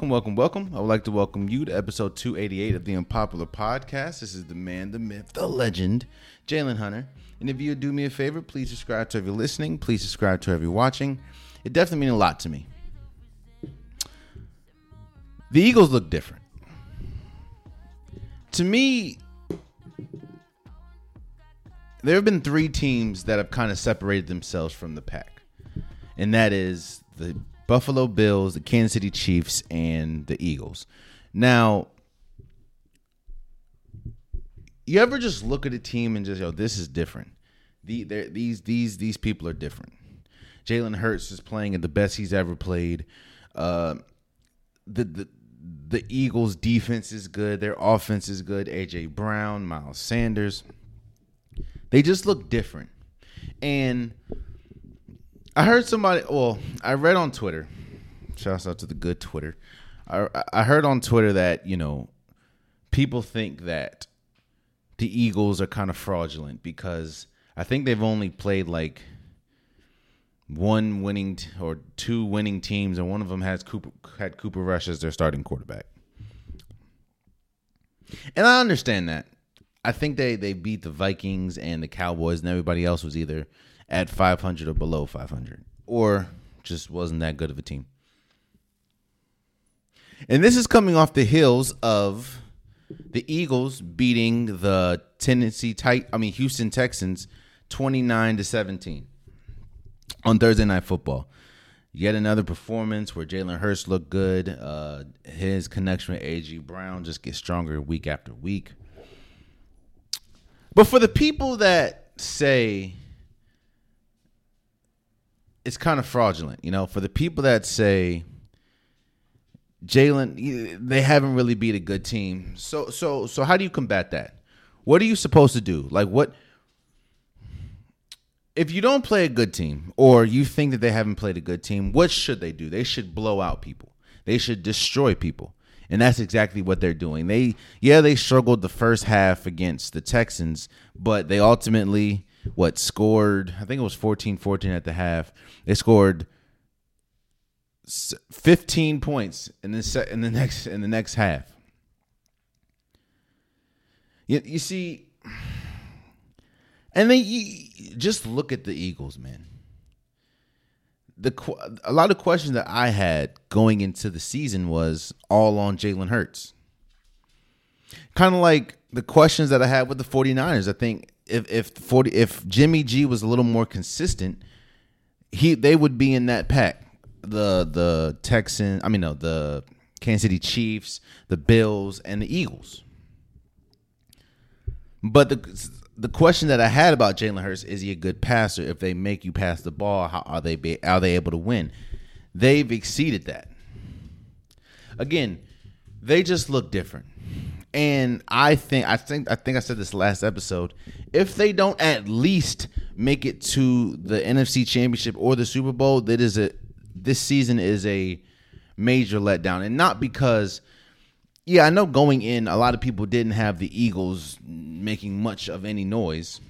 Welcome, welcome, welcome. I would like to welcome you to episode 288 of the Unpopular Podcast. This is the man, the myth, the legend, Jalen Hunter. And if you do me a favor, please subscribe to every listening. Please subscribe to every watching. It definitely means a lot to me. The Eagles look different. To me, there have been three teams that have kind of separated themselves from the pack, and that is the Buffalo Bills, the Kansas City Chiefs, and the Eagles. Now, you ever just look at a team and just yo, this is different. The, these these these people are different. Jalen Hurts is playing at the best he's ever played. Uh, the the the Eagles' defense is good. Their offense is good. AJ Brown, Miles Sanders. They just look different. And I heard somebody. Well, I read on Twitter. Shouts out to the good Twitter. I I heard on Twitter that you know people think that the Eagles are kind of fraudulent because I think they've only played like one winning t- or two winning teams, and one of them has Cooper had Cooper Rush as their starting quarterback. And I understand that. I think they they beat the Vikings and the Cowboys, and everybody else was either at 500 or below 500, or just wasn't that good of a team. And this is coming off the heels of the Eagles beating the Tennessee tight I mean Houston Texans 29 to 17 on Thursday night football. Yet another performance where Jalen Hurts looked good. Uh, his connection with AJ Brown just gets stronger week after week. But for the people that say it's kind of fraudulent, you know, for the people that say Jalen, they haven't really beat a good team. So, so, so, how do you combat that? What are you supposed to do? Like, what if you don't play a good team, or you think that they haven't played a good team? What should they do? They should blow out people. They should destroy people, and that's exactly what they're doing. They, yeah, they struggled the first half against the Texans, but they ultimately what scored? I think it was 14-14 at the half. They scored 15 points in the se- in the next in the next half. You, you see, and then you just look at the Eagles, man. The a lot of questions that I had going into the season was all on Jalen Hurts. Kind of like the questions that I had with the 49ers. I think if if 40 if Jimmy G was a little more consistent, he they would be in that pack. The the Texans, I mean no, the Kansas City Chiefs, the Bills, and the Eagles. But the the question that I had about Jalen Hurts is he a good passer? If they make you pass the ball, how are they be, are they able to win? They've exceeded that. Again, they just look different. And I think I think I think I said this last episode. If they don't at least make it to the NFC Championship or the Super Bowl, that is a this season is a major letdown. And not because yeah, I know going in, a lot of people didn't have the Eagles making much of any noise.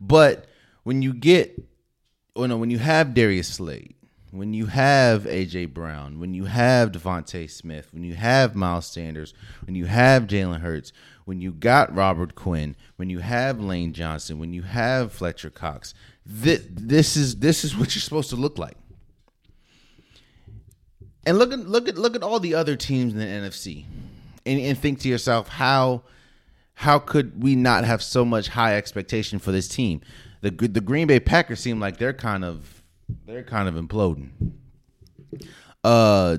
But when you get, or no, when you have Darius Slay, when you have AJ Brown, when you have DeVonta Smith, when you have Miles Sanders, when you have Jalen Hurts, when you got Robert Quinn, when you have Lane Johnson, when you have Fletcher Cox, this, this is this is what you're supposed to look like. And look at look at look at all the other teams in the NFC, and, and think to yourself how how could we not have so much high expectation for this team? The the Green Bay Packers seem like they're kind of they're kind of imploding. Uh,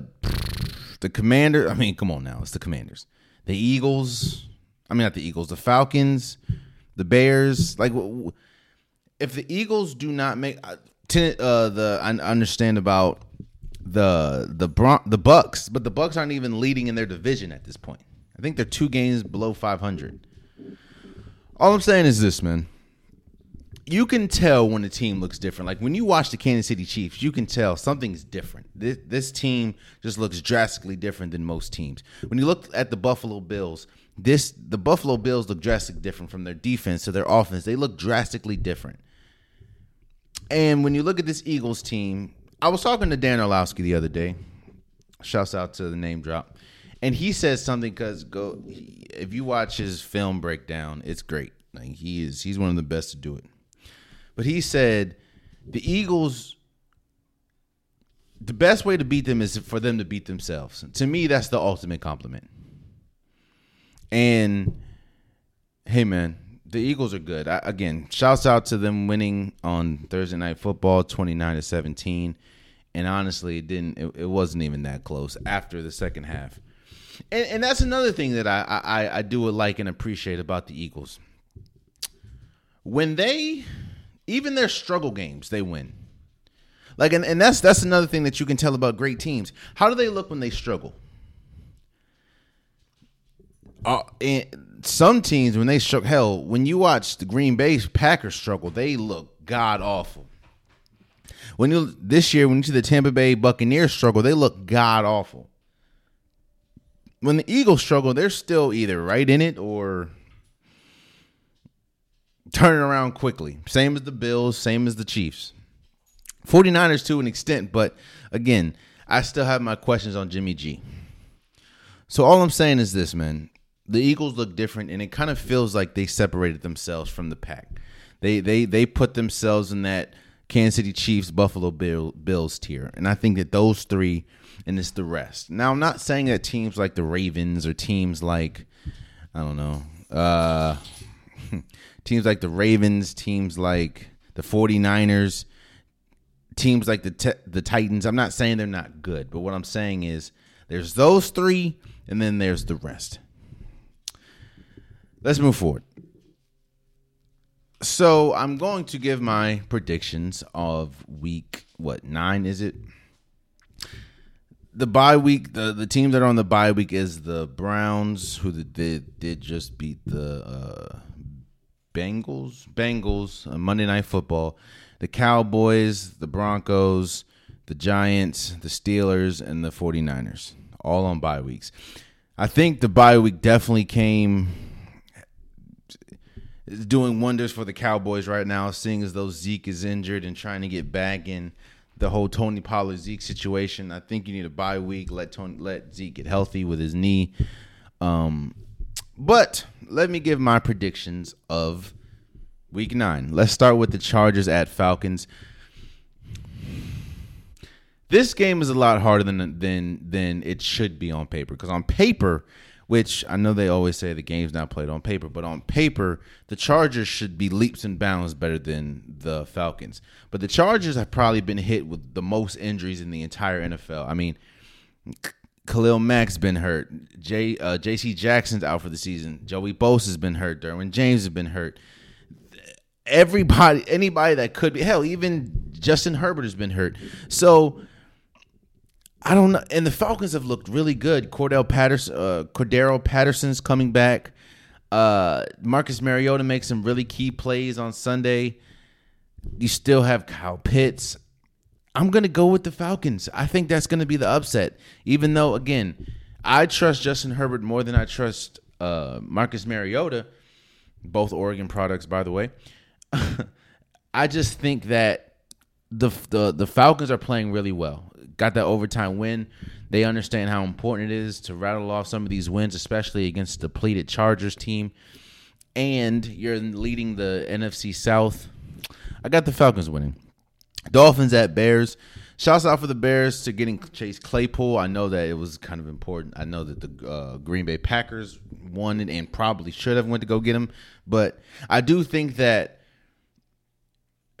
the Commander. I mean, come on now, it's the Commanders. The Eagles. I mean, not the Eagles. The Falcons. The Bears. Like, if the Eagles do not make uh, uh the I understand about the the Bron- the Bucks, but the Bucks aren't even leading in their division at this point. I think they're two games below 500. All I'm saying is this, man. You can tell when a team looks different. Like when you watch the Kansas City Chiefs, you can tell something's different. This, this team just looks drastically different than most teams. When you look at the Buffalo Bills, this the Buffalo Bills look drastically different from their defense to their offense. They look drastically different. And when you look at this Eagles team, I was talking to Dan Orlovsky the other day. Shouts out to the name drop. And he says something because go if you watch his film breakdown, it's great. Like he is he's one of the best to do it. But he said the Eagles the best way to beat them is for them to beat themselves. To me, that's the ultimate compliment. And hey man, the Eagles are good. I, again, shouts out to them winning on Thursday night football 29 to 17. And honestly, it didn't it, it wasn't even that close after the second half. And, and that's another thing that I, I I do like and appreciate about the Eagles. When they even their struggle games, they win. Like and, and that's that's another thing that you can tell about great teams. How do they look when they struggle? Uh, some teams when they struck hell, when you watch the Green Bay Packers struggle, they look god awful. When you this year, when you see the Tampa Bay Buccaneers struggle, they look god awful. When the Eagles struggle, they're still either right in it or turning around quickly. Same as the Bills, same as the Chiefs. 49ers to an extent, but again, I still have my questions on Jimmy G. So all I'm saying is this, man. The Eagles look different and it kind of feels like they separated themselves from the pack. They they they put themselves in that Kansas City Chiefs, Buffalo Bill, Bills tier. And I think that those three and it's the rest. Now, I'm not saying that teams like the Ravens or teams like I don't know, uh teams like the Ravens, teams like the 49ers, teams like the t- the Titans. I'm not saying they're not good, but what I'm saying is there's those 3 and then there's the rest. Let's move forward. So I'm going to give my predictions of week what nine is it? The bye week, the the team that are on the bye week is the Browns, who did did just beat the uh, Bengals. Bengals uh, Monday Night Football. The Cowboys, the Broncos, the Giants, the Steelers, and the 49ers. All on bye weeks. I think the bye week definitely came doing wonders for the Cowboys right now, seeing as though Zeke is injured and trying to get back in the whole Tony Pollard Zeke situation. I think you need a bye week, let Tony let Zeke get healthy with his knee. Um, but let me give my predictions of week nine. Let's start with the Chargers at Falcons. This game is a lot harder than than than it should be on paper because on paper which I know they always say the game's not played on paper, but on paper, the Chargers should be leaps and bounds better than the Falcons. But the Chargers have probably been hit with the most injuries in the entire NFL. I mean, Khalil Mack's been hurt. J uh, J.C. Jackson's out for the season. Joey Bosa has been hurt. Derwin James has been hurt. Everybody, anybody that could be, hell, even Justin Herbert has been hurt. So I don't know. And the Falcons have looked really good. Cordell Patterson, uh, Cordarrelle Patterson's coming back. Uh, Marcus Mariota makes some really key plays on Sunday. You still have Kyle Pitts. I'm going to go with the Falcons. I think that's going to be the upset. Even though, again, I trust Justin Herbert more than I trust uh, Marcus Mariota, both Oregon products, by the way. I just think that the, the the Falcons are playing really well got that overtime win. They understand how important it is to rattle off some of these wins, especially against depleted Chargers team. And you're leading the NFC South. I got the Falcons winning. Dolphins at Bears. Shouts out for the Bears to getting Chase Claypool. I know that it was kind of important. I know that the uh, Green Bay Packers it and probably should have went to go get him, but I do think that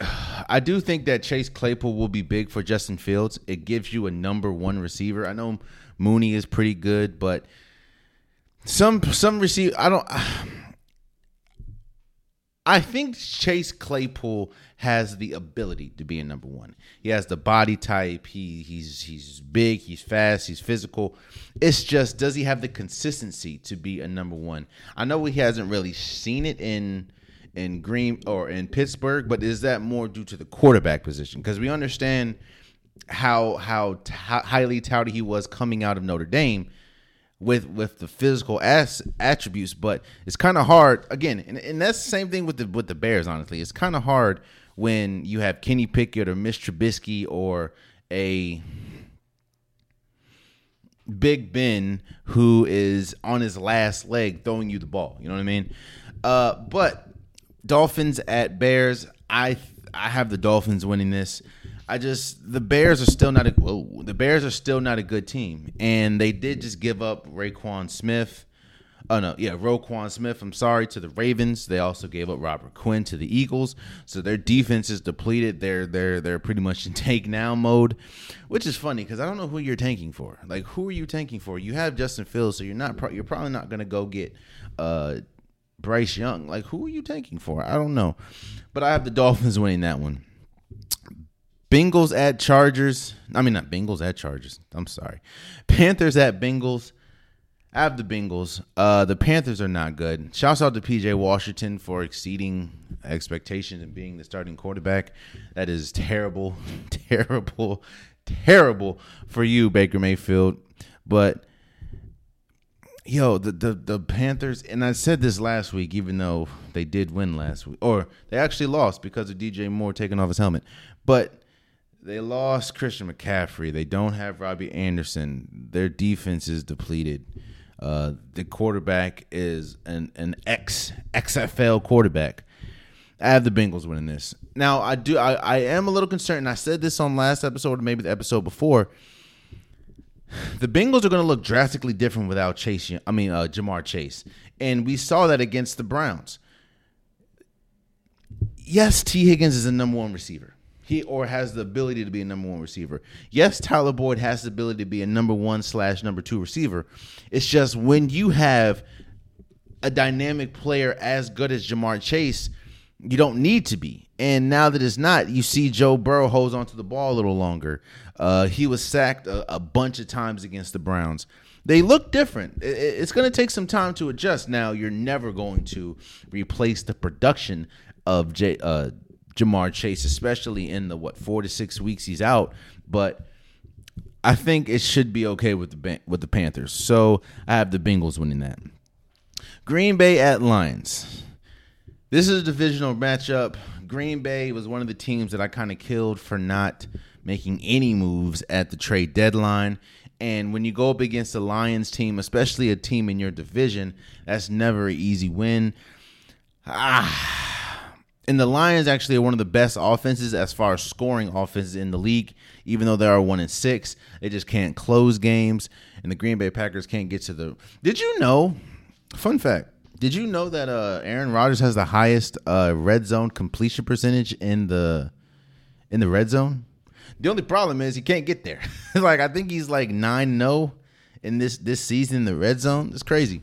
I do think that Chase Claypool will be big for Justin Fields. It gives you a number one receiver. I know Mooney is pretty good, but some some receive. I don't. I think Chase Claypool has the ability to be a number one. He has the body type. He he's he's big. He's fast. He's physical. It's just does he have the consistency to be a number one? I know he hasn't really seen it in in Green or in Pittsburgh, but is that more due to the quarterback position? Because we understand how how t- highly touted he was coming out of Notre Dame with with the physical ass attributes, but it's kind of hard again, and, and that's the same thing with the with the Bears. Honestly, it's kind of hard when you have Kenny Pickett or Mitch Trubisky or a Big Ben who is on his last leg throwing you the ball. You know what I mean? Uh, but Dolphins at Bears, I I have the Dolphins winning this. I just the Bears are still not a whoa, the Bears are still not a good team, and they did just give up Raekwon Smith. Oh no, yeah, Roquan Smith. I'm sorry to the Ravens. They also gave up Robert Quinn to the Eagles, so their defense is depleted. They're they're they're pretty much in take now mode, which is funny because I don't know who you're tanking for. Like, who are you tanking for? You have Justin Fields, so you're not pro- you're probably not gonna go get uh, Bryce Young. Like, who are you tanking for? I don't know, but I have the Dolphins winning that one. Bengals at Chargers. I mean, not Bengals at Chargers. I'm sorry. Panthers at Bengals. I have the Bengals. Uh, the Panthers are not good. Shouts out to PJ Washington for exceeding expectations and being the starting quarterback. That is terrible, terrible, terrible for you, Baker Mayfield. But yo, the, the the Panthers, and I said this last week, even though they did win last week, or they actually lost because of DJ Moore taking off his helmet. But they lost Christian McCaffrey. They don't have Robbie Anderson. Their defense is depleted. Uh, the quarterback is an an ex XFL quarterback. I have the Bengals winning this. Now I do I, I am a little concerned. I said this on last episode or maybe the episode before. The Bengals are going to look drastically different without Chase. I mean uh, Ja'Marr Chase, and we saw that against the Browns. Yes, T Higgins is a number one receiver he or has the ability to be a number one receiver. Yes, Tyler Boyd has the ability to be a number one slash number two receiver. It's just when you have a dynamic player as good as Ja'Marr Chase, you don't need to be. And now that it's not, you see Joe Burrow holds onto the ball a little longer. Uh, he was sacked a, a, bunch of times against the Browns. They look different. It, it's going to take some time to adjust. Now, you're never going to replace the production of J, uh, Ja'Marr Chase, especially in the what four to six weeks he's out. But I think it should be okay with the with the Panthers. So I have the Bengals winning that. Green Bay at Lions. This is a divisional matchup. Green Bay was one of the teams that I kind of killed for not making any moves at the trade deadline. And when you go up against a Lions team, especially a team in your division, that's never an easy win. Ah and the Lions actually are one of the best offenses as far as scoring offenses in the league. Even though they are one and six, they just can't close games, and the Green Bay Packers can't get to the. Did you know? Fun fact: Did you know that uh, Aaron Rodgers has the highest uh, red zone completion percentage in the in the red zone? The only problem is he can't get there. like I think he's like nine no oh in this this season in the red zone. It's crazy.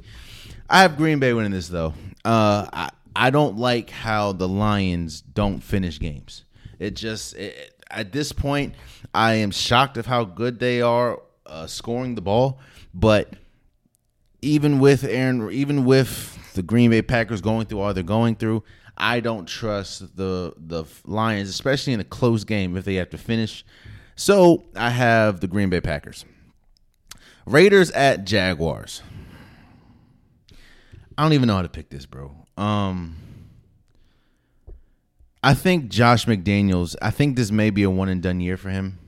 I have Green Bay winning this though. Uh, I, I don't like how the Lions don't finish games. It just it, at this point, I am shocked of how good they are uh, scoring the ball. But even with Aaron, even with the Green Bay Packers going through all they're going through, I don't trust the the Lions, especially in a close game if they have to finish. So I have the Green Bay Packers. Raiders at Jaguars. I don't even know how to pick this, bro. Um, I think Josh McDaniels. I think this may be a one and done year for him.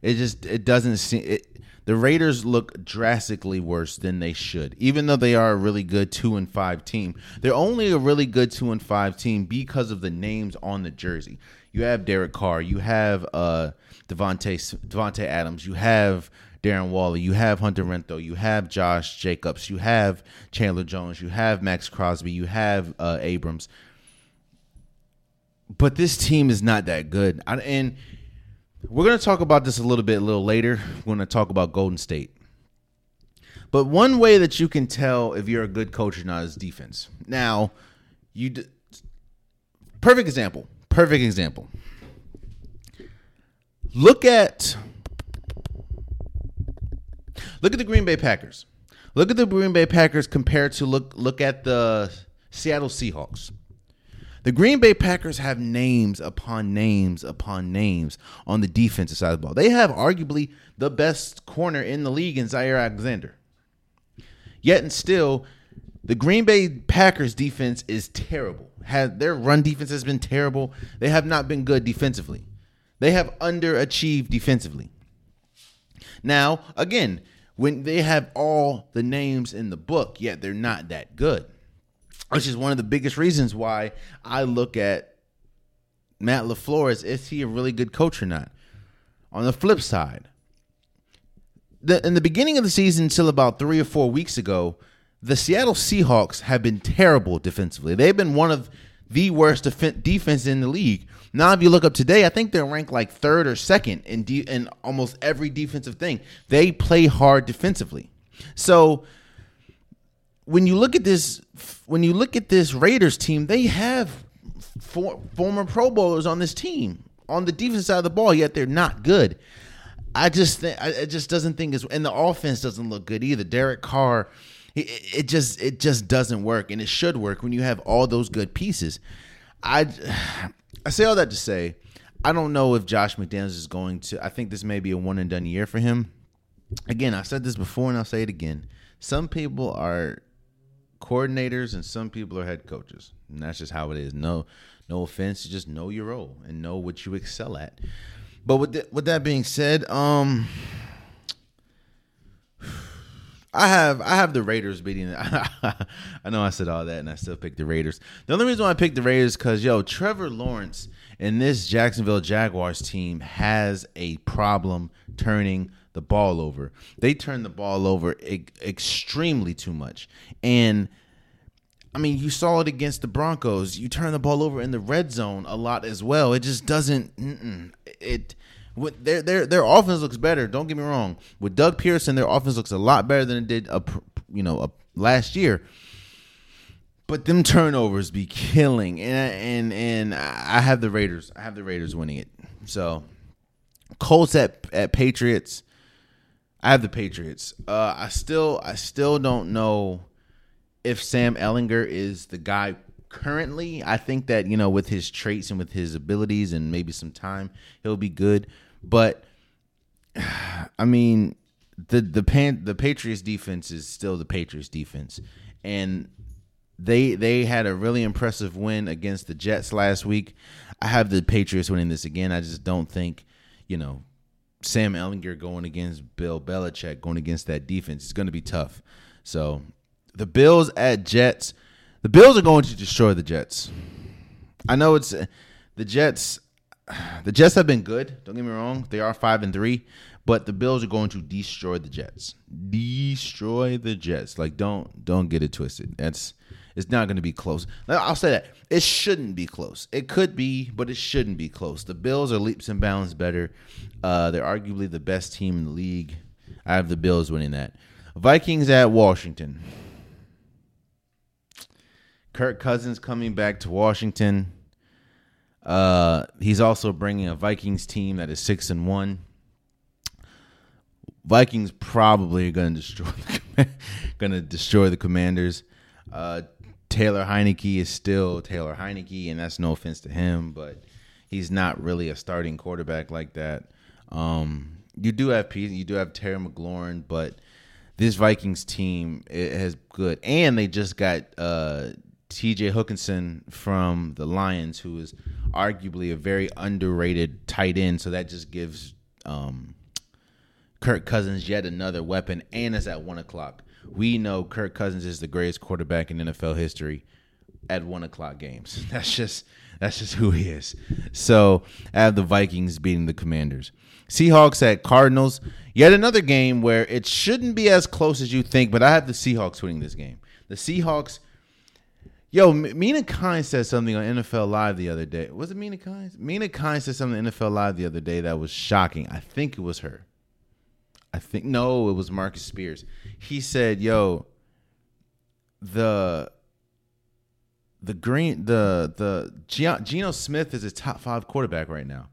It just it doesn't seem it. The Raiders look drastically worse than they should, even though they are a really good two and five team. They're only a really good two and five team because of the names on the jersey. You have Derek Carr, you have uh Davante Davante Adams, you have Darren Waller, you have Hunter Renfrow, you have Josh Jacobs, you have Chandler Jones, you have Maxx Crosby, you have uh, Abrams. But this team is not that good. I, and we're going to talk about this a little bit a little later. We're going to talk about Golden State. But one way that you can tell if you're a good coach or not is defense. Now, you d- perfect example. Perfect example. Look at Look at the Green Bay Packers. Look at the Green Bay Packers compared to look look at the Seattle Seahawks. The Green Bay Packers have names upon names upon names on the defensive side of the ball. They have arguably the best corner in the league in Zaire Alexander. Yet and still, the Green Bay Packers defense is terrible. Had their run defense has been terrible. They have not been good defensively. They have underachieved defensively. Now, again, when they have all the names in the book, yet they're not that good. Which is one of the biggest reasons why I look at Matt LaFleur as is he a really good coach or not. On the flip side, the, in the beginning of the season until about three or four weeks ago, the Seattle Seahawks have been terrible defensively. They've been one of the worst def- defense in the league. Now, if you look up today, I think they're ranked like third or second in de- in almost every defensive thing. They play hard defensively. So when you look at this, when you look at this Raiders team, they have for, former Pro Bowlers on this team on the defense side of the ball, yet they're not good. I just think it just doesn't think it's and the offense doesn't look good either. Derek Carr, it just it just doesn't work, and it should work when you have all those good pieces. I I say all that to say, I don't know if Josh McDaniels is going to. I think this may be a one and done year for him. Again, I said this before, and I'll say it again. Some people are coordinators, and some people are head coaches, and that's just how it is. No, no offense, just know your role and know what you excel at. But with with that being said, um, I have I have the Raiders beating. I know I said all that, and I still picked the Raiders. The only reason why I picked the Raiders because yo, Trevor Lawrence and this Jacksonville Jaguars team has a problem turning the ball over. They turn the ball over e- extremely too much, and I mean, you saw it against the Broncos. You turn the ball over in the red zone a lot as well. It just doesn't. It with their their their offense looks better. Don't get me wrong. With Doug Pederson, their offense looks a lot better than it did a you know a, last year. But them turnovers be killing, and and and I have the Raiders. I have the Raiders winning it. So Colts at at Patriots. I have the Patriots. Uh, I still I still don't know if Sam Ehlinger is the guy currently. I think that you know with his traits and with his abilities and maybe some time, he'll be good. But I mean, the the pan, the Patriots defense is still the Patriots defense, and they they had a really impressive win against the Jets last week. I have the Patriots winning this again. I just don't think, you know, Sam Ehlinger going against Bill Belichick going against that defense is going to be tough. So the Bills at Jets. The Bills are going to destroy the Jets. I know it's the Jets. The Jets have been good. Don't get me wrong; they are five and three, but the Bills are going to destroy the Jets. Destroy the Jets. Like don't don't get it twisted. That's it's not going to be close. I'll say that it shouldn't be close. It could be, but it shouldn't be close. The Bills are leaps and bounds better. Uh, they're arguably the best team in the league. I have the Bills winning that. Vikings at Washington. Kirk Cousins coming back to Washington. Uh, he's also bringing a Vikings team that is six and one. Vikings probably are going to destroy the, going to destroy the Commanders. Uh, Taylor Heinicke is still Taylor Heinicke, and that's no offense to him, but he's not really a starting quarterback like that. Um, you do have you do have Terry McLaurin, but this Vikings team it has good, and they just got uh, T.J. Hockenson from the Lions, who is arguably a very underrated tight end. So that just gives um, Kirk Cousins yet another weapon, and it's at one o'clock. We know Kirk Cousins is the greatest quarterback in NFL history at one o'clock games. That's just that's just who he is. So I have the Vikings beating the Commanders. Seahawks at Cardinals. Yet another game where it shouldn't be as close as you think, but I have the Seahawks winning this game. The Seahawks Yo, Mina Kimes said something on NFL Live the other day. Was it Mina Kimes? Mina Kimes said something on NFL Live the other day that was shocking. I think it was her. I think no, it was Marcus Spears. He said, "Yo, the the green the the Geno Smith is a top five quarterback right now.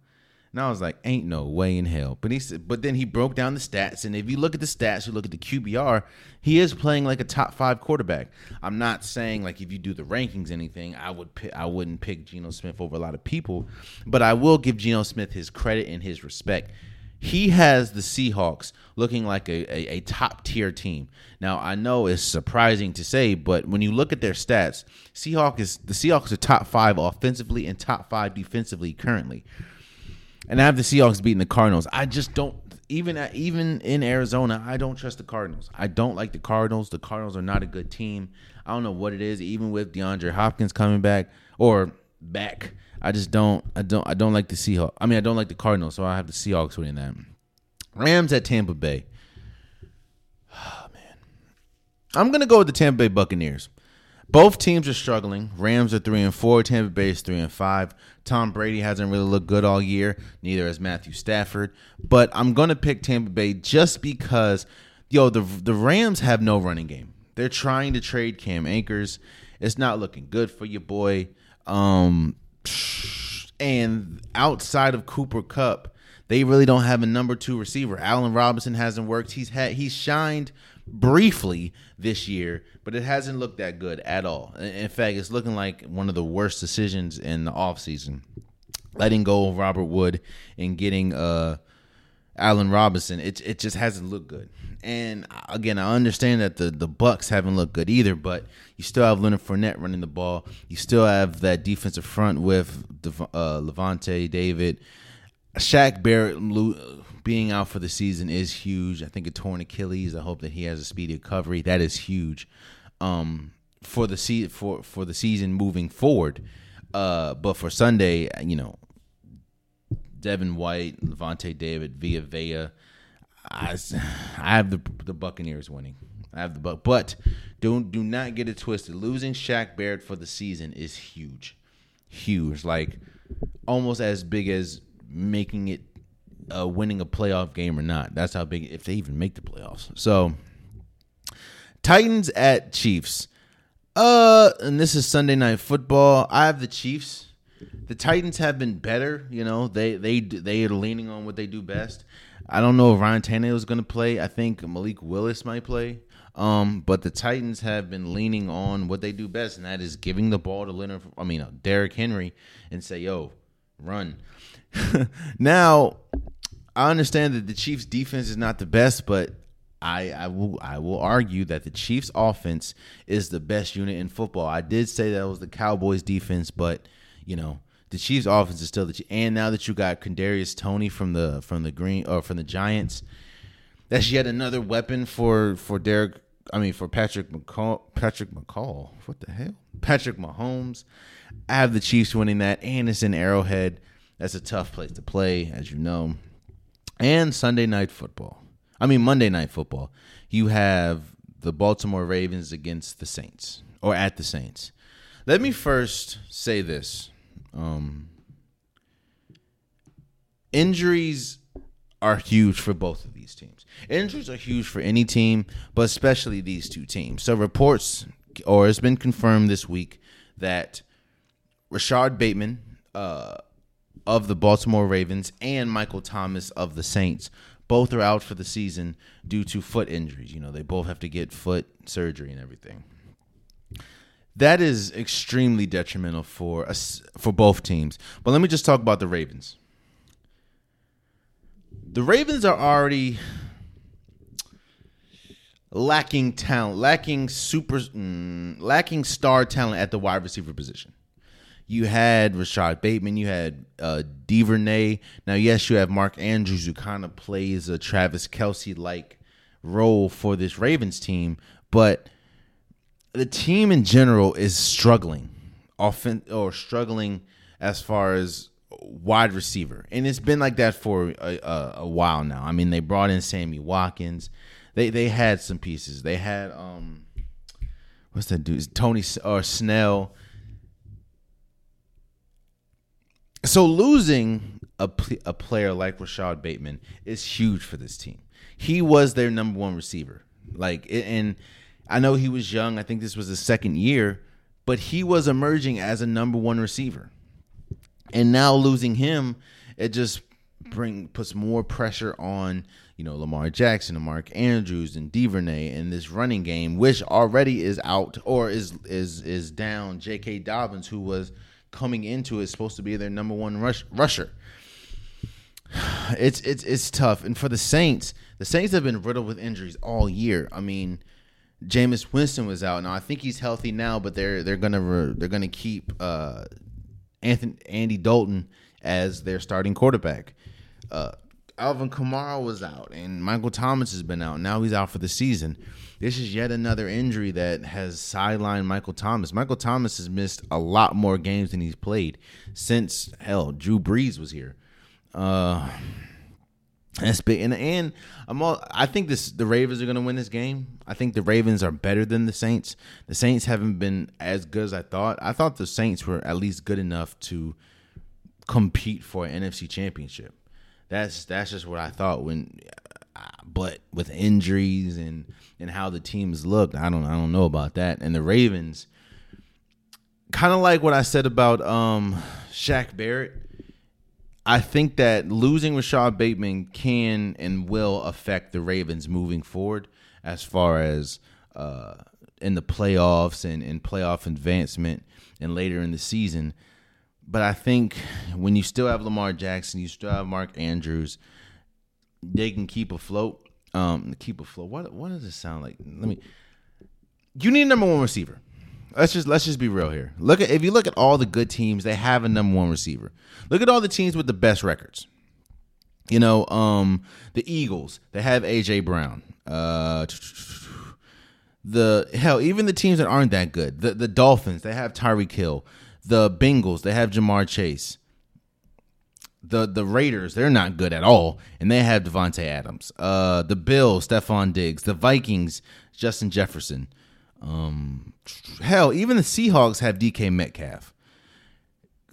And I was like, ain't no way in hell. But he said, but then he broke down the stats, and if you look at the stats, you look at the QBR, he is playing like a top five quarterback. I'm not saying like if you do the rankings, anything, I would pick, I wouldn't pick Geno Smith over a lot of people, but I will give Geno Smith his credit and his respect. He has the Seahawks looking like a, a, a top tier team. Now I know it's surprising to say, but when you look at their stats, Seahawks is the Seahawks are top five offensively and top five defensively currently and I have the Seahawks beating the Cardinals. I just don't even even in Arizona, I don't trust the Cardinals. I don't like the Cardinals. The Cardinals are not a good team. I don't know what it is. Even with DeAndre Hopkins coming back or back, I just don't. I don't. I don't like the Seahawks. I mean, I don't like the Cardinals, so I have the Seahawks winning that. Rams at Tampa Bay. Oh man, I'm gonna go with the Tampa Bay Buccaneers. Both teams are struggling. Rams are three and four. Tampa Bay is three and five. Tom Brady hasn't really looked good all year. Neither has Matthew Stafford. But I'm gonna pick Tampa Bay just because, yo, the the Rams have no running game. They're trying to trade Cam Akers. It's not looking good for your boy. Um, and outside of Cooper Kupp, they really don't have a number two receiver. Allen Robinson hasn't worked. He's had he's shined briefly this year, but it hasn't looked that good at all. In fact, it's looking like one of the worst decisions in the offseason. Letting go of Robert Wood and getting uh Allen Robinson, it it just hasn't looked good. And again, I understand that the the Bucks haven't looked good either, but you still have Leonard Fournette running the ball. You still have that defensive front with uh, Lavonte David, Shaq Barrett being out for the season is huge. I think a torn Achilles. I hope that he has a speedy recovery. That is huge um, for the se- for for the season moving forward. Uh, but for Sunday, you know, Devin White, Lavonte David, Via Vea, I, I have the the Buccaneers winning. I have the buck, but don't do not get it twisted. Losing Shaq Barrett for the season is huge, huge. Like almost as big as making it uh, winning a playoff game or not. That's how big if they even make the playoffs. So Titans at Chiefs. Uh, and this is Sunday night football. I have the Chiefs. The Titans have been better. You know, they they they are leaning on what they do best. I don't know if Ryan Tannehill is going to play. I think Malik Willis might play. Um, but the Titans have been leaning on what they do best, and that is giving the ball to Leonard. I mean, uh, Derrick Henry, and say, "Yo, run." now, I understand that the Chiefs' defense is not the best, but I, I will I will argue that the Chiefs' offense is the best unit in football. I did say that was the Cowboys' defense, but you know the Chiefs' offense is still the and now that you got Kadarius Toney from the from the Green or from the Giants, that's yet another weapon for for Derek. I mean for Patrick McCall. Patrick McCall. What the hell? Patrick Mahomes. I have the Chiefs winning that, and it's in Arrowhead. That's a tough place to play, as you know and Sunday night football. I mean Monday night football. You have the Baltimore Ravens against the Saints or at the Saints. Let me first say this. Um, injuries are huge for both of these teams. Injuries are huge for any team, but especially these two teams. So reports or it's been confirmed this week that Rashod Bateman, uh, of the Baltimore Ravens and Michael Thomas of the Saints. Both are out for the season due to foot injuries. You know, they both have to get foot surgery and everything. That is extremely detrimental for us for both teams. But let me just talk about the Ravens. The Ravens are already lacking talent, lacking super, mm, lacking star talent at the wide receiver position. You had Rashod Bateman. You had uh, Duvernay. Now, yes, you have Mark Andrews, who kind of plays a Travis Kelce like role for this Ravens team, but the team in general is struggling, often or struggling as far as wide receiver, and it's been like that for a, a, a, while now. I mean, they brought in Sammy Watkins. They they had some pieces. They had um, what's that dude? Tony or Snell. So losing a, a player like Rashod Bateman is huge for this team. He was their number one receiver. Like, and I know he was young. I think this was his second year, but he was emerging as a number one receiver. And now losing him, it just bring puts more pressure on you know Lamar Jackson and Mark Andrews and Duvernay and this running game, which already is out or is is is down. J.K. Dobbins, who was coming into it, supposed to be their number one rush, rusher. It's it's it's tough, and for the Saints, the Saints have been riddled with injuries all year. I mean, Jameis Winston was out. Now I think he's healthy now, but they're they're gonna re, they're gonna keep uh, Anthony Andy Dalton as their starting quarterback. Uh, Alvin Kamara was out, and Michael Thomas has been out. Now he's out for the season. This is yet another injury that has sidelined Michael Thomas. Michael Thomas has missed a lot more games than he's played since hell Drew Brees was here. Uh, that's big, and and I'm all. I think this the Ravens are going to win this game. I think the Ravens are better than the Saints. The Saints haven't been as good as I thought. I thought the Saints were at least good enough to compete for an NFC Championship. That's that's just what I thought when. But with injuries and and how the teams looked, I don't I don't know about that. And the Ravens, kind of like what I said about um Shaq Barrett. I think that losing Rashod Bateman can and will affect the Ravens moving forward as far as uh, in the playoffs and, and playoff advancement and later in the season. But I think when you still have Lamar Jackson, you still have Mark Andrews, they can keep afloat. Um, keep afloat. What what does it sound like? Let me. You need a number one receiver. Let's just let's just be real here. Look at if you look at all the good teams, they have a number one receiver. Look at all the teams with the best records. You know, um, the Eagles, they have AJ Brown. Uh, the hell, even the teams that aren't that good, the the Dolphins, they have Tyreek Hill. The Bengals, they have Ja'Marr Chase. The the Raiders, they're not good at all, and they have Davante Adams. Uh, the Bills, Stefon Diggs. The Vikings, Justin Jefferson. Um, hell, even the Seahawks have DK Metcalf.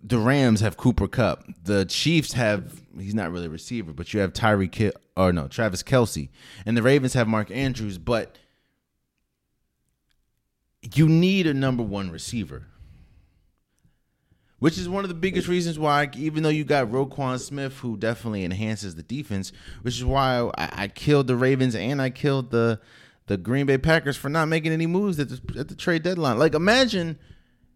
The Rams have Cooper Kupp. The Chiefs have he's not really a receiver, but you have Tyreek Hill or no Travis Kelce, and the Ravens have Mark Andrews. But you need a number one receiver, which is one of the biggest reasons why, even though you got Roquan Smith, who definitely enhances the defense, which is why I, I killed the Ravens and I killed the the Green Bay Packers for not making any moves at the, at the trade deadline. Like, imagine,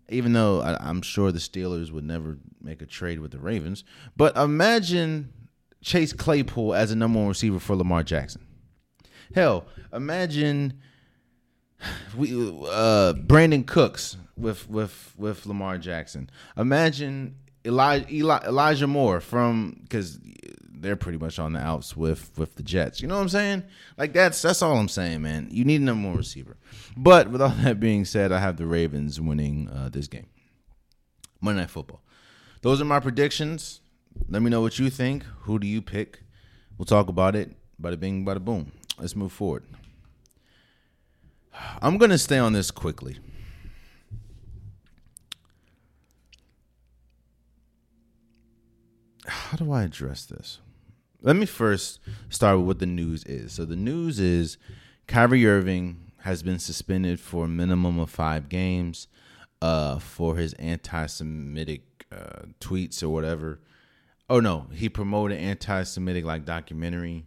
even though I, am sure the Steelers would never make a trade with the Ravens, but imagine Chase Claypool as a number one receiver for Lamar Jackson. Hell, imagine we uh, Brandin Cooks with with with Lamar Jackson. Imagine Elijah Elijah Moore from because they're pretty much on the outs with with the Jets. You know what I'm saying? Like that's that's all I'm saying, man. You need a number one receiver. But with all that being said, I have the Ravens winning uh, this game. Monday Night Football. Those are my predictions. Let me know what you think. Who do you pick? We'll talk about it. Bada bing, bada boom. Let's move forward. I'm gonna stay on this quickly. How do I address this? Let me first start with what the news is. So the news is Kyrie Irving has been suspended for a minimum of five games uh, for his anti-Semitic uh, tweets or whatever. Oh no, he promoted anti-Semitic like documentary.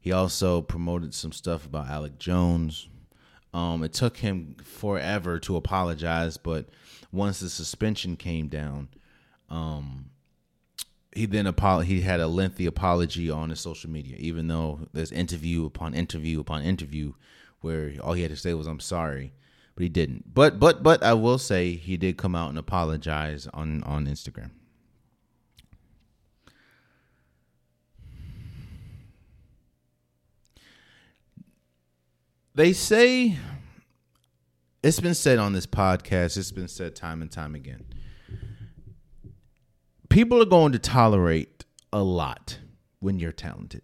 He also promoted some stuff about Alex Jones. Um, it took him forever to apologize, but once the suspension came down, um, he then apo- he had a lengthy apology on his social media, even though there's interview upon interview upon interview where all he had to say was "I'm sorry," but he didn't. But but but I will say he did come out and apologize on on Instagram. They say it's been said on this podcast. It's been said time and time again people are going to tolerate a lot when you're talented.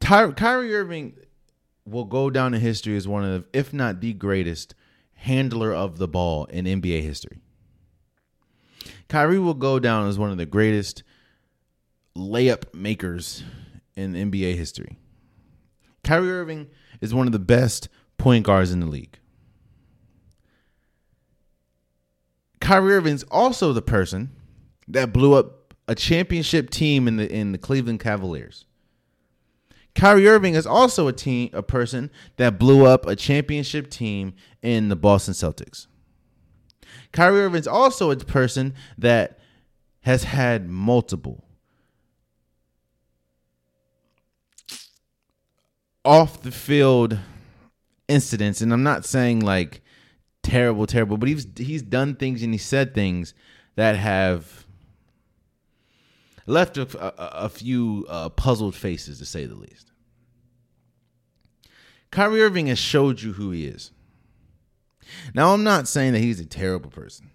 Ty- Kyrie Irving will go down in history as one of, if not the greatest, handler of the ball in NBA history. Kyrie will go down as one of the greatest layup makers in NBA history. Kyrie Irving is one of the best point guards in the league. Kyrie Irving's also the person that blew up a championship team in the in the Cleveland Cavaliers. Kyrie Irving is also a team a person that blew up a championship team in the Boston Celtics. Kyrie Irving is also a person that has had multiple off the field incidents and I'm not saying like terrible terrible but he's he's done things and he said things that have left a, a, a few uh, puzzled faces to say the least. Kyrie Irving has showed you who he is. Now, I'm not saying that he's a terrible person.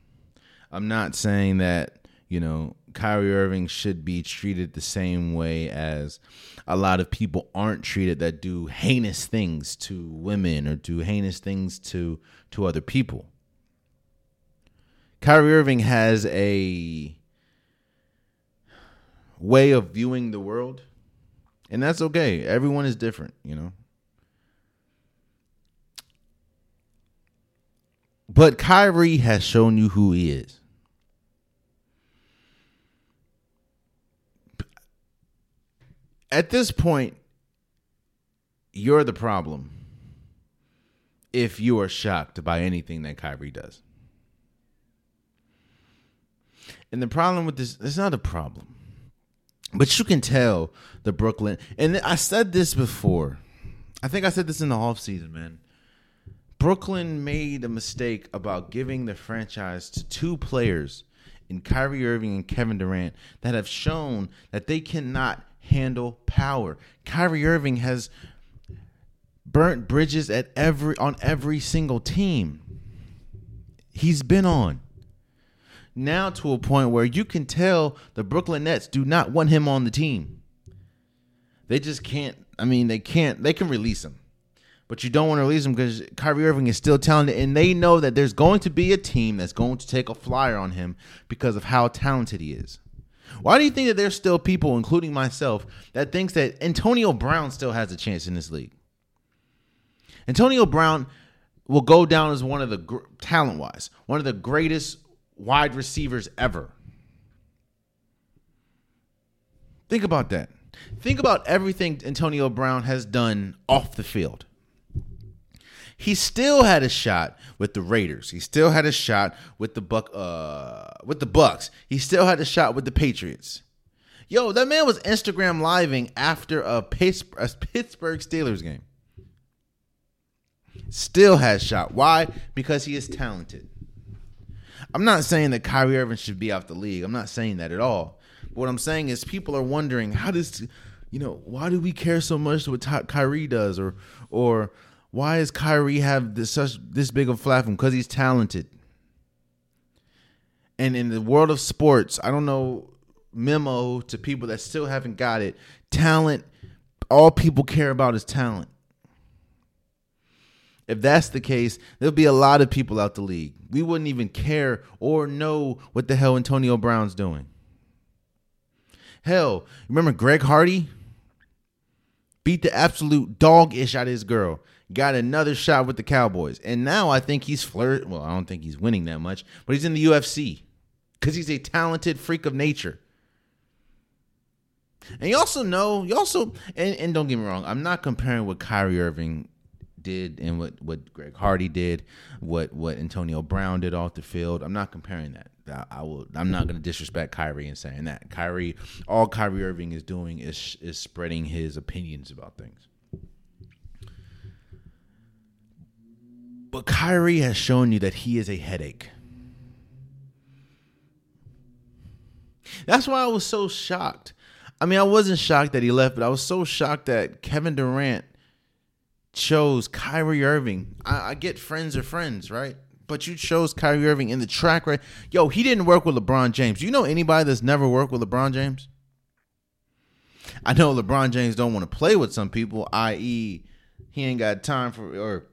I'm not saying that, you know, Kyrie Irving should be treated the same way as a lot of people aren't treated that do heinous things to women or do heinous things to to other people. Kyrie Irving has a way of viewing the world, and that's okay. Everyone is different, you know. But Kyrie has shown you who he is. At this point, you're the problem if you are shocked by anything that Kyrie does. And the problem with this, it's not a problem. But you can tell the Brooklyn, and I said this before. I think I said this in the off season, man. Brooklyn made a mistake about giving the franchise to two players in Kyrie Irving and Kevin Durant that have shown that they cannot handle power. Kyrie Irving has burnt bridges at every on every single team he's been on now to a point where you can tell the Brooklyn Nets do not want him on the team. They just can't. I mean, they can't. They can release him, but you don't want to release him because Kyrie Irving is still talented, and they know that there's going to be a team that's going to take a flyer on him because of how talented he is. Why do you think that there's still people, including myself, that thinks that Antonio Brown still has a chance in this league? Antonio Brown will go down as one of the talent wise, one of the greatest wide receivers ever. Think about that. Think about everything Antonio Brown has done off the field. He still had a shot with the Raiders. He still had a shot with the Buck uh with the Bucks. He still had a shot with the Patriots. Yo, that man was Instagram living after a Pittsburgh Steelers game. Still has shot. Why? Because he is talented. I'm not saying that Kyrie Irving should be off the league. I'm not saying that at all. But what I'm saying is people are wondering how does you know why do we care so much what Kyrie does or or why does Kyrie have this such this big of a platform because he's talented. And in the world of sports, I don't know memo to people that still haven't got it. Talent, all people care about is talent. If that's the case, there'll be a lot of people out the league. We wouldn't even care or know what the hell Antonio Brown's doing. Hell, remember Greg Hardy? Beat the absolute dog ish out of his girl. Got another shot with the Cowboys. And now I think he's flirt. Well, I don't think he's winning that much, but he's in the UFC because he's a talented freak of nature. And you also know, you also, and, and don't get me wrong, I'm not comparing what Kyrie Irving did and what what Greg Hardy did, what what Antonio Brown did off the field. I'm not comparing that. I, will. I'm not going to disrespect Kyrie in saying that. Kyrie, all Kyrie Irving is doing is is spreading his opinions about things. But Kyrie has shown you that he is a headache. That's why I was so shocked. I mean, I wasn't shocked that he left, but I was so shocked that Kevin Durant chose Kyrie Irving. I, I get friends are friends, right? But you chose Kyrie Irving in the track right. Yo, he didn't work with LeBron James. Do you know anybody that's never worked with LeBron James? I know LeBron James don't want to play with some people, i.e., he ain't got time for or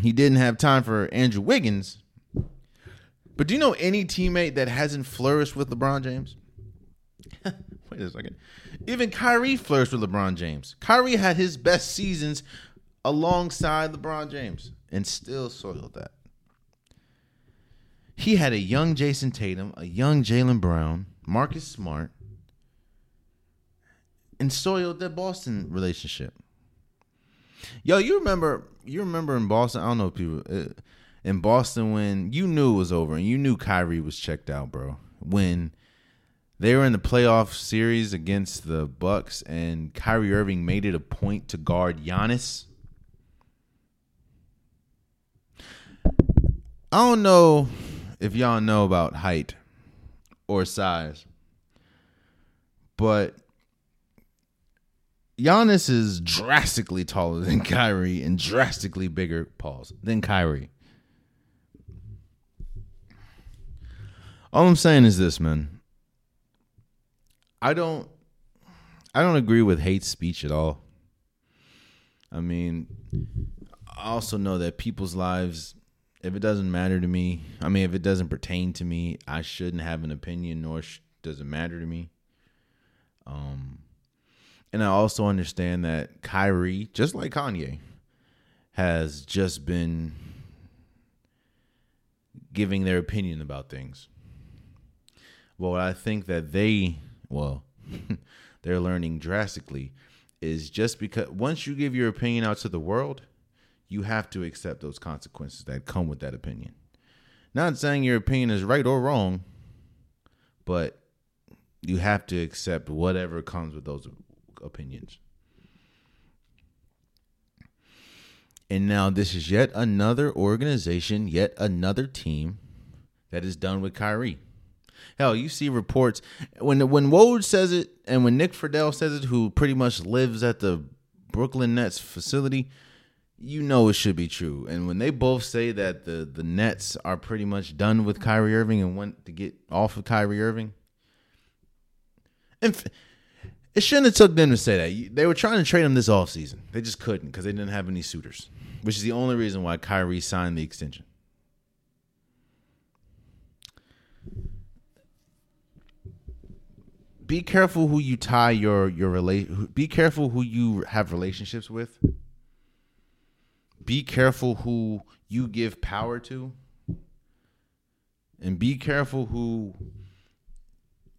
he didn't have time for Andrew Wiggins. But do you know any teammate that hasn't flourished with LeBron James? Wait a second. Even Kyrie flourished with LeBron James. Kyrie had his best seasons alongside LeBron James and still soiled that. He had a young Jayson Tatum, a young Jaylen Brown, Marcus Smart, and soiled their Boston relationship. Yo, you remember? You remember in Boston? I don't know if people uh, in Boston when you knew it was over and you knew Kyrie was checked out, bro. When they were in the playoff series against the Bucks, and Kyrie Irving made it a point to guard Giannis. I don't know if y'all know about height or size, but Giannis is drastically taller than Kyrie and drastically bigger, pause, than Kyrie. All I'm saying is this, man. I don't I don't agree with hate speech at all. I mean, I also know that people's lives if it doesn't matter to me, I mean if it doesn't pertain to me, I shouldn't have an opinion nor sh- does it matter to me. Um and I also understand that Kyrie, just like Kanye, has just been giving their opinion about things. Well, I think that they well, they're learning drastically is just because once you give your opinion out to the world, you have to accept those consequences that come with that opinion. Not saying your opinion is right or wrong, but you have to accept whatever comes with those opinions. And now this is yet another organization, yet another team that is done with Kyrie. Hell, you see reports when when Woj says it and when Nick Friedell says it, who pretty much lives at the Brooklyn Nets facility, you know it should be true. And when they both say that the the Nets are pretty much done with Kyrie Irving and want to get off of Kyrie Irving, and f- it shouldn't have took them to say that. They were trying to trade him this offseason. They just couldn't because they didn't have any suitors, which is the only reason why Kyrie signed the extension. be careful who you tie your your relate. Be careful who you have relationships with. Be careful who you give power to, and be careful who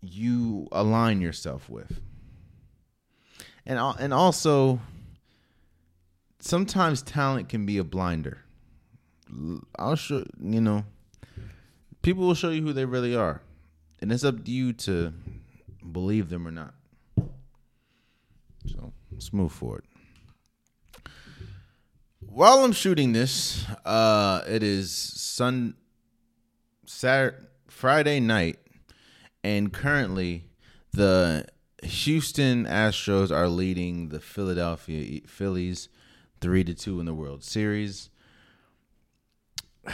you align yourself with. And and also, sometimes talent can be a blinder. I'll show you know. People will show you who they really are, and it's up to you to believe them or not. So let's move forward. While I'm shooting this, uh, it is Sun Saturday, Friday night, and currently the Houston Astros are leading the Philadelphia Phillies three to two in the World Series.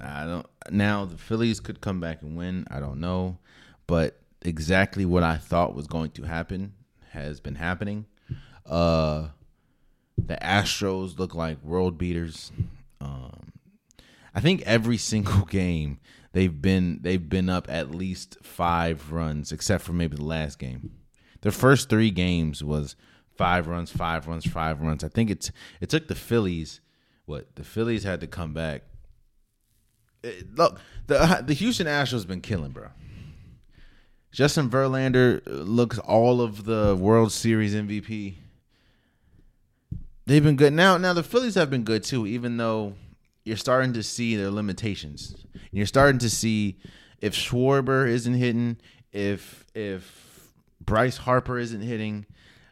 I don't now the Phillies could come back and win. I don't know, but exactly what I thought was going to happen has been happening. Uh, the Astros look like world beaters. Um, I think every single game they've been they've been up at least five runs, except for maybe the last game. Their first three games was five runs, five runs, five runs. I think it's it took the Phillies. What the Phillies had to come back. It, look, the the Houston Astros been killing, bro. Justin Verlander uh, looks all of the World Series MVP. They've been good. Now now the Phillies have been good too, even though you're starting to see their limitations. You're starting to see if Schwarber isn't hitting, if if Bryce Harper isn't hitting,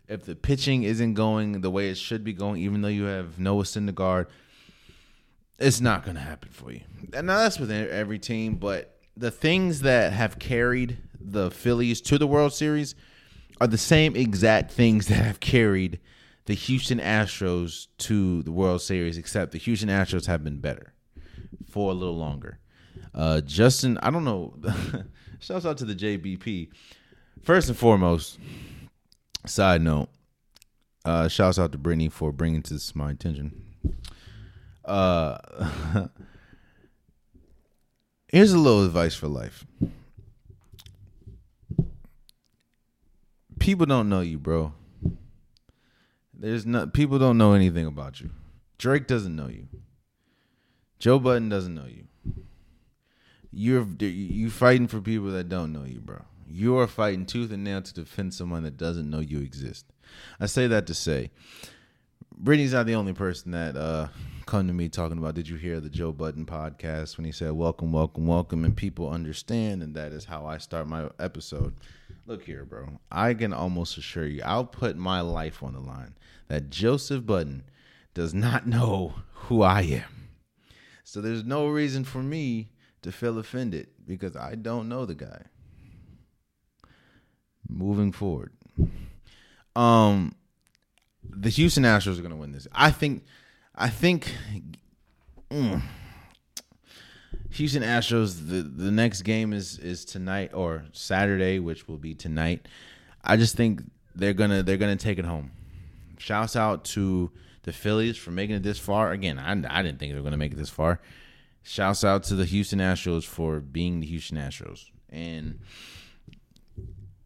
if the pitching isn't going the way it should be going, even though you have Noah Syndergaard, it's not going to happen for you. And now that's with every team, but the things that have carried the Phillies to the World Series are the same exact things that have carried the Houston Astros to the World Series, except the Houston Astros have been better for a little longer. Uh, Justin, I don't know. Shouts out to the JBP. First and foremost, side note, uh, shouts out to Brittany for bringing this to my attention. Uh, here's a little advice for life. people don't know you, bro. There's not people don't know anything about you. Drake doesn't know you. Joe Budden doesn't know you. You're you fighting for people that don't know you, bro. You are fighting tooth and nail to defend someone that doesn't know you exist. I say that to say, Brittany's not the only person that uh, come to me talking about. Did you hear the Joe Budden podcast when he said "Welcome, welcome, welcome," and people understand, and that is how I start my episode. Look here, bro. I can almost assure you, I'll put my life on the line that Joseph Budden does not know who I am. So there's no reason for me to feel offended because I don't know the guy. Moving forward. Um the Houston Astros are going to win this. I think I think mm, Houston Astros the the next game is is tonight or Saturday, which will be tonight. I just think they're to they're to take it home. Shouts out to the Phillies for making it this far. Again, I, I didn't think they were to make it this far. Shouts out to the Houston Astros for being the Houston Astros. And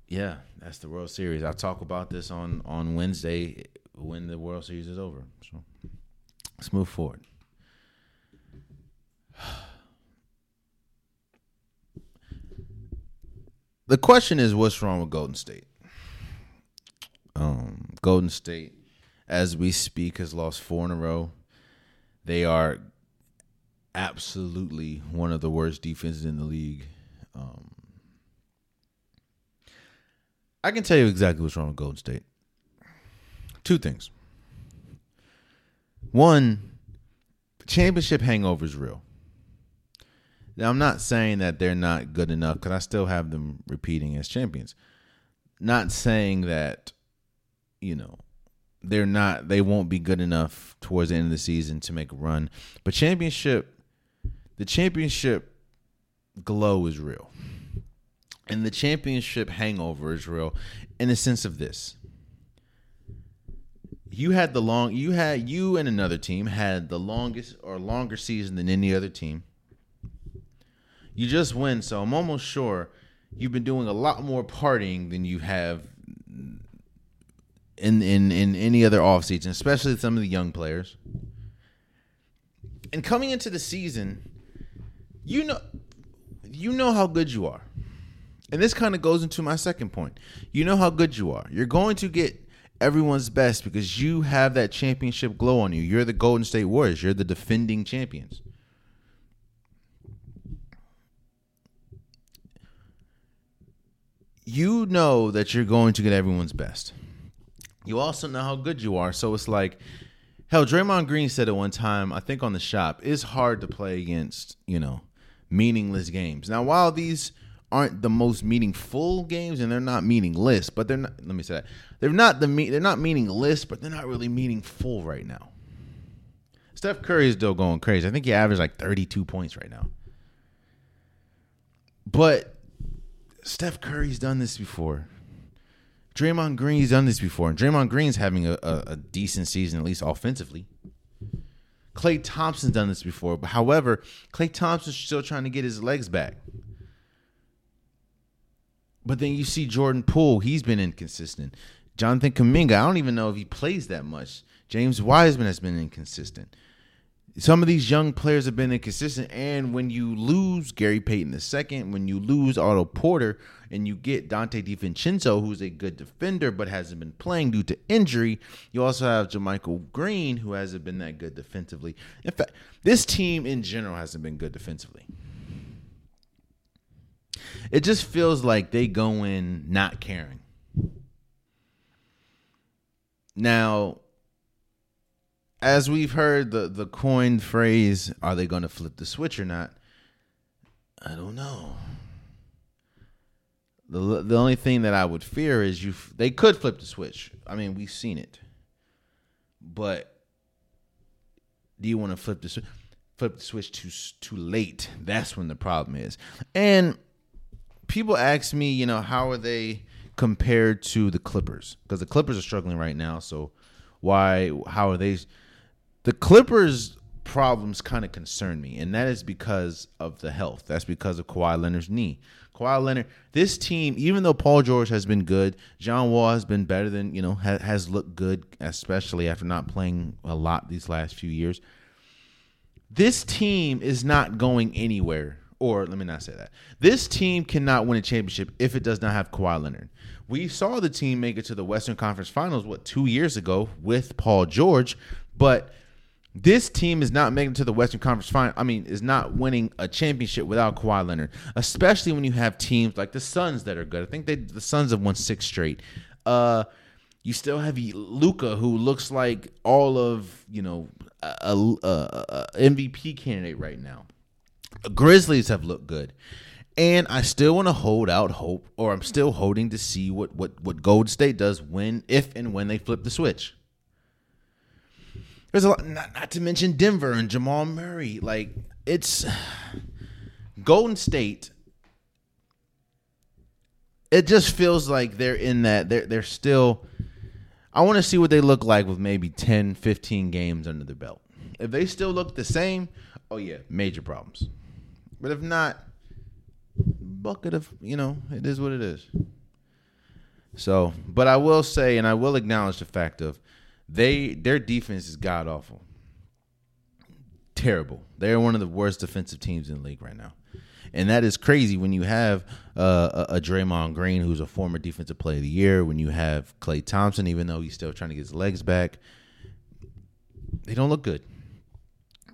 yeah, that's the World Series. I'll talk about this on on Wednesday when the World Series is over. So let's move forward. The question is, what's wrong with Golden State? Um, Golden State, as we speak, has lost four in a row. They are absolutely one of the worst defenses in the league. Um, I can tell you exactly what's wrong with Golden State. Two things. One, championship hangover is real. Now, I'm not saying that they're not good enough because I still have them repeating as champions. Not saying that, you know, they're not, they won't be good enough towards the end of the season to make a run. But championship, the championship glow is real. And the championship hangover is real in the sense of this. You had the long you had you and another team had the longest or longer season than any other team. You just win, so I'm almost sure you've been doing a lot more partying than you have in in in any other offseason, especially some of the young players. And coming into the season, you know you know how good you are. And this kind of goes into my second point. You know how good you are. You're going to get everyone's best because you have that championship glow on you. You're the Golden State Warriors. You're the defending champions. You know that you're going to get everyone's best. You also know how good you are. So it's like, hell, Draymond Green said it one time, I think on the shop, it's hard to play against, you know, meaningless games. Now, while these aren't the most meaningful games and they're not meaningless, but they're not let me say that. They're not the they're not meaningless, but they're not really meaningful right now. Steph Curry is still going crazy. I think he averaged like 32 points right now. But Steph Curry's done this before. Draymond Green's done this before, and Draymond Green's having a, a, a decent season, at least offensively. Klay Thompson's done this before, but however, Klay Thompson's still trying to get his legs back. But then you see Jordan Poole, he's been inconsistent. Jonathan Kuminga, I don't even know if he plays that much. James Wiseman has been inconsistent. Some of these young players have been inconsistent, and when you lose Gary Payton II, when you lose Otto Porter, and you get Donte DiVincenzo, who's a good defender but hasn't been playing due to injury, you also have JaMychal Green, who hasn't been that good defensively. In fact, this team in general hasn't been good defensively. It just feels like they go in not caring. Now, as we've heard the the coined phrase, are they going to flip the switch or not? I don't know. The the only thing that I would fear is you they could flip the switch. I mean, we've seen it. But do you want to flip the switch? Flip the switch too too late. That's when the problem is. And people ask me, you know, how are they compared to the Clippers? Because the Clippers are struggling right now. So why? How are they? The Clippers' problems kind of concern me, and that is because of the health. That's because of Kawhi Leonard's knee. Kawhi Leonard, this team, even though Paul George has been good, John Wall has been better than you know has, has looked good, especially after not playing a lot these last few years. This team is not going anywhere Or let me not say that. This team cannot win a championship if it does not have Kawhi Leonard. We saw the team make it to the Western Conference Finals, what, two years ago with Paul George, but this team is not making to the Western Conference Final. I mean, is not winning a championship without Kawhi Leonard, especially when you have teams like the Suns that are good. I think they the Suns have won six straight. Uh, you still have Luka, who looks like all of you know a, a, a MVP candidate right now. Grizzlies have looked good. And I still want to hold out hope, or I'm still holding to see what what what Gold State does when, if, and when they flip the switch. There's a lot, not, not to mention Denver and Jamal Murray. Like it's Golden State. It just feels like they're in that. They're they're still. I want to see what they look like with maybe 10, 15 games under their belt. If they still look the same, oh yeah, major problems. But if not, bucket of you know, it is what it is. So, but I will say, and I will acknowledge the fact of they their defense is god awful, terrible. They're one of the worst defensive teams in the league right now, and that is crazy when you have uh, a, Draymond Green who's a former defensive player of the year. When you have Klay Thompson, even though he's still trying to get his legs back, they don't look good.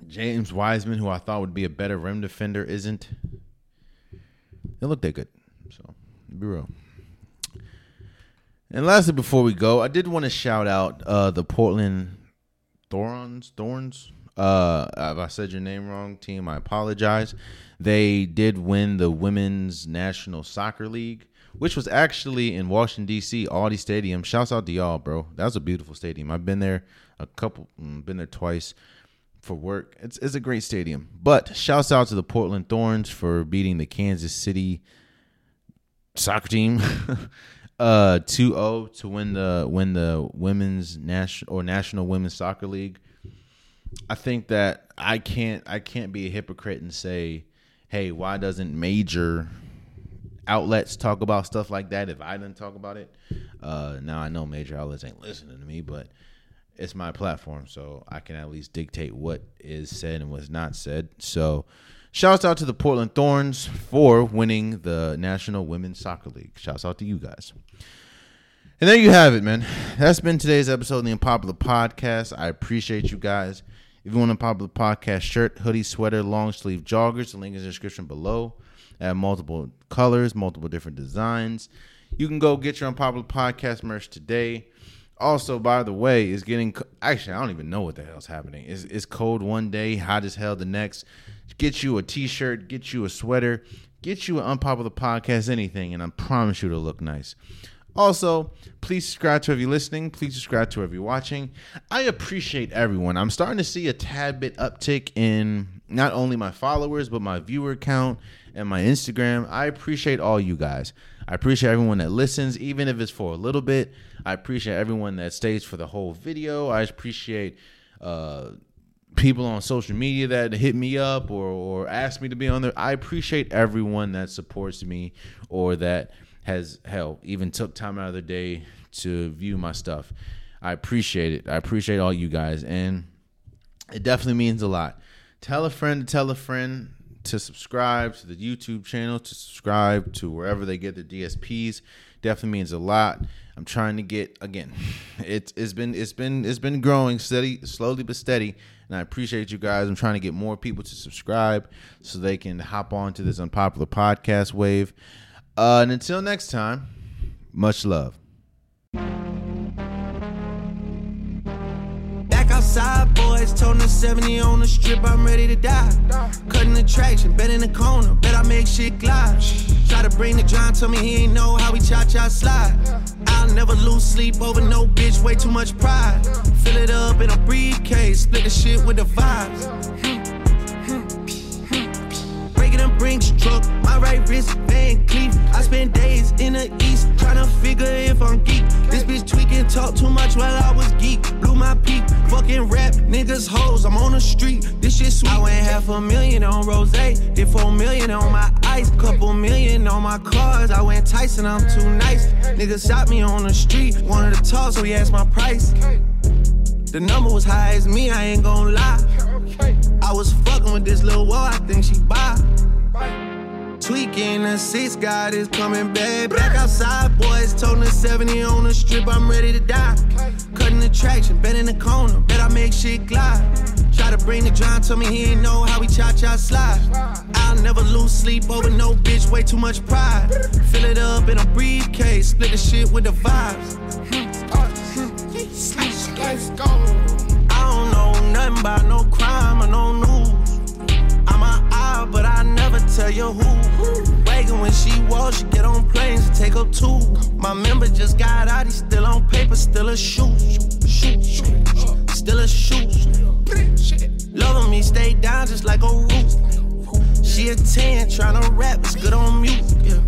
James Wiseman, who I thought would be a better rim defender, isn't. They look that good. So be real. And lastly, before we go, I did want to shout out uh, the Portland Thorns. Thorns. Uh, if I said your name wrong, team, I apologize. They did win the Women's National Soccer League, which was actually in Washington D.C. Audi Stadium. Shouts out to y'all, bro. That was a beautiful stadium. I've been there a couple, mm, been there twice for work. It's it's a great stadium. But shouts out to the Portland Thorns for beating the Kansas City soccer team uh 2-0 to win the win the women's national or national women's soccer league. I think that I can't I can't be a hypocrite and say, "Hey, why doesn't major outlets talk about stuff like that if I didn't talk about it?" Uh now I know major outlets ain't listening to me, but it's my platform, so I can at least dictate what is said and what's not said. So, shouts out to the Portland Thorns for winning the National Women's Soccer League. Shouts out to you guys. And there you have it, man. That's been today's episode of the Unpopular Podcast. I appreciate you guys. If you want a popular podcast shirt, hoodie, sweater, long sleeve joggers, the link is in the description below. I have multiple colors, multiple different designs. You can go get your Unpopular Podcast merch today. Also, by the way, is getting actually I don't even know what the hell's happening. It's cold one day, hot as hell the next. Get you a t-shirt, get you a sweater, get you an unpopular podcast, anything, and I promise you to look nice. Also, please subscribe to if you're listening. Please subscribe to if you're watching. I appreciate everyone. I'm starting to see a tad bit uptick in not only my followers, but my viewer count and my Instagram. I appreciate all you guys. I appreciate everyone that listens, even if it's for a little bit. I appreciate everyone that stays for the whole video. I appreciate uh, people on social media that hit me up or, or ask me to be on there. I appreciate everyone that supports me or that has hell even took time out of their day to view my stuff. I appreciate it. I appreciate all you guys, and it definitely means a lot. Tell a friend to tell a friend to subscribe to the YouTube channel, to subscribe to wherever they get their DSPs. Definitely means a lot. I'm trying to get again. It's it's been it's been it's been growing steady, slowly but steady, and I appreciate you guys. I'm trying to get more people to subscribe so they can hop on to this unpopular podcast wave. Uh, and until next time, much love. Boys, toting the 70 on the strip, I'm ready to die. Cutting the traction, bet in the corner, bet I make shit glide. Try to bring the John, tell me he ain't know how we cha cha slide. I'll never lose sleep over no bitch, way too much pride. Fill it up in a briefcase, split the shit with the vibes. Them truck, my right wrist, Van Cleef. I spend days in the east, trying to figure if I'm geek. This bitch tweaking, talk too much while I was geek. Blew my peak, fucking rap, niggas hoes, I'm on the street. This shit sweet. I went half a million on Rose, did four million on my ice, couple million on my cars. I went Tyson, I'm too nice. Niggas shot me on the street, wanted to talk, so he asked my price. The number was high as me, I ain't gon' lie. I was fucking with this little wall, I think she buy. Tweaking the six, God is coming back. Back outside, boys, toting the 70 on the strip, I'm ready to die. Cutting the traction, bet in the corner, bet I make shit glide. Try to bring the John, told me he ain't know how we cha cha slide. I'll never lose sleep over no bitch, way too much pride. Fill it up in a briefcase, split the shit with the vibes. I don't know nothing about no crime or no news. But I never tell you who. Wagon when she walks, she get on planes and take up two. My member just got out, he's still on paper, still a shoot. Shoot, shoot, still a shoot. Loving me, stay down just like a root. She a 10, tryna rap, it's good on mute. Yeah.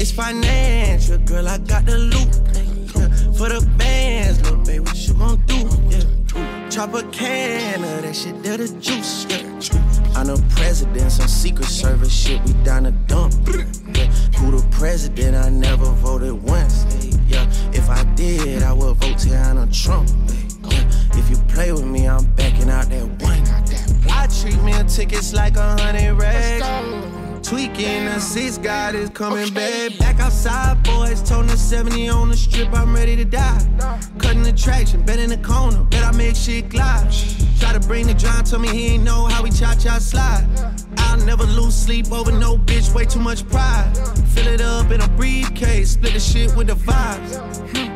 It's financial, girl, I got the loot. Yeah. For the bands, little baby, what you gon' do? Yeah. Chop a can of that shit, that the juice. Yeah. I'm the president, some secret service shit, we down the dump. Yeah. Who the president? I never voted once. Yeah. If I did, I would vote Tiana Trump. Yeah. If you play with me, I'm backing out that one. I treat meal tickets like a hundred racks. Tweaking the six, God is coming back. Back outside, boys, the 70 on the strip, I'm ready to die. Cutting the traction, bet in the corner, bet I make shit glide. Try to bring the John, told me he ain't know how we cha cha slide. I'll never lose sleep over no bitch, way too much pride. Fill it up in a briefcase, split the shit with the vibes. Hmm.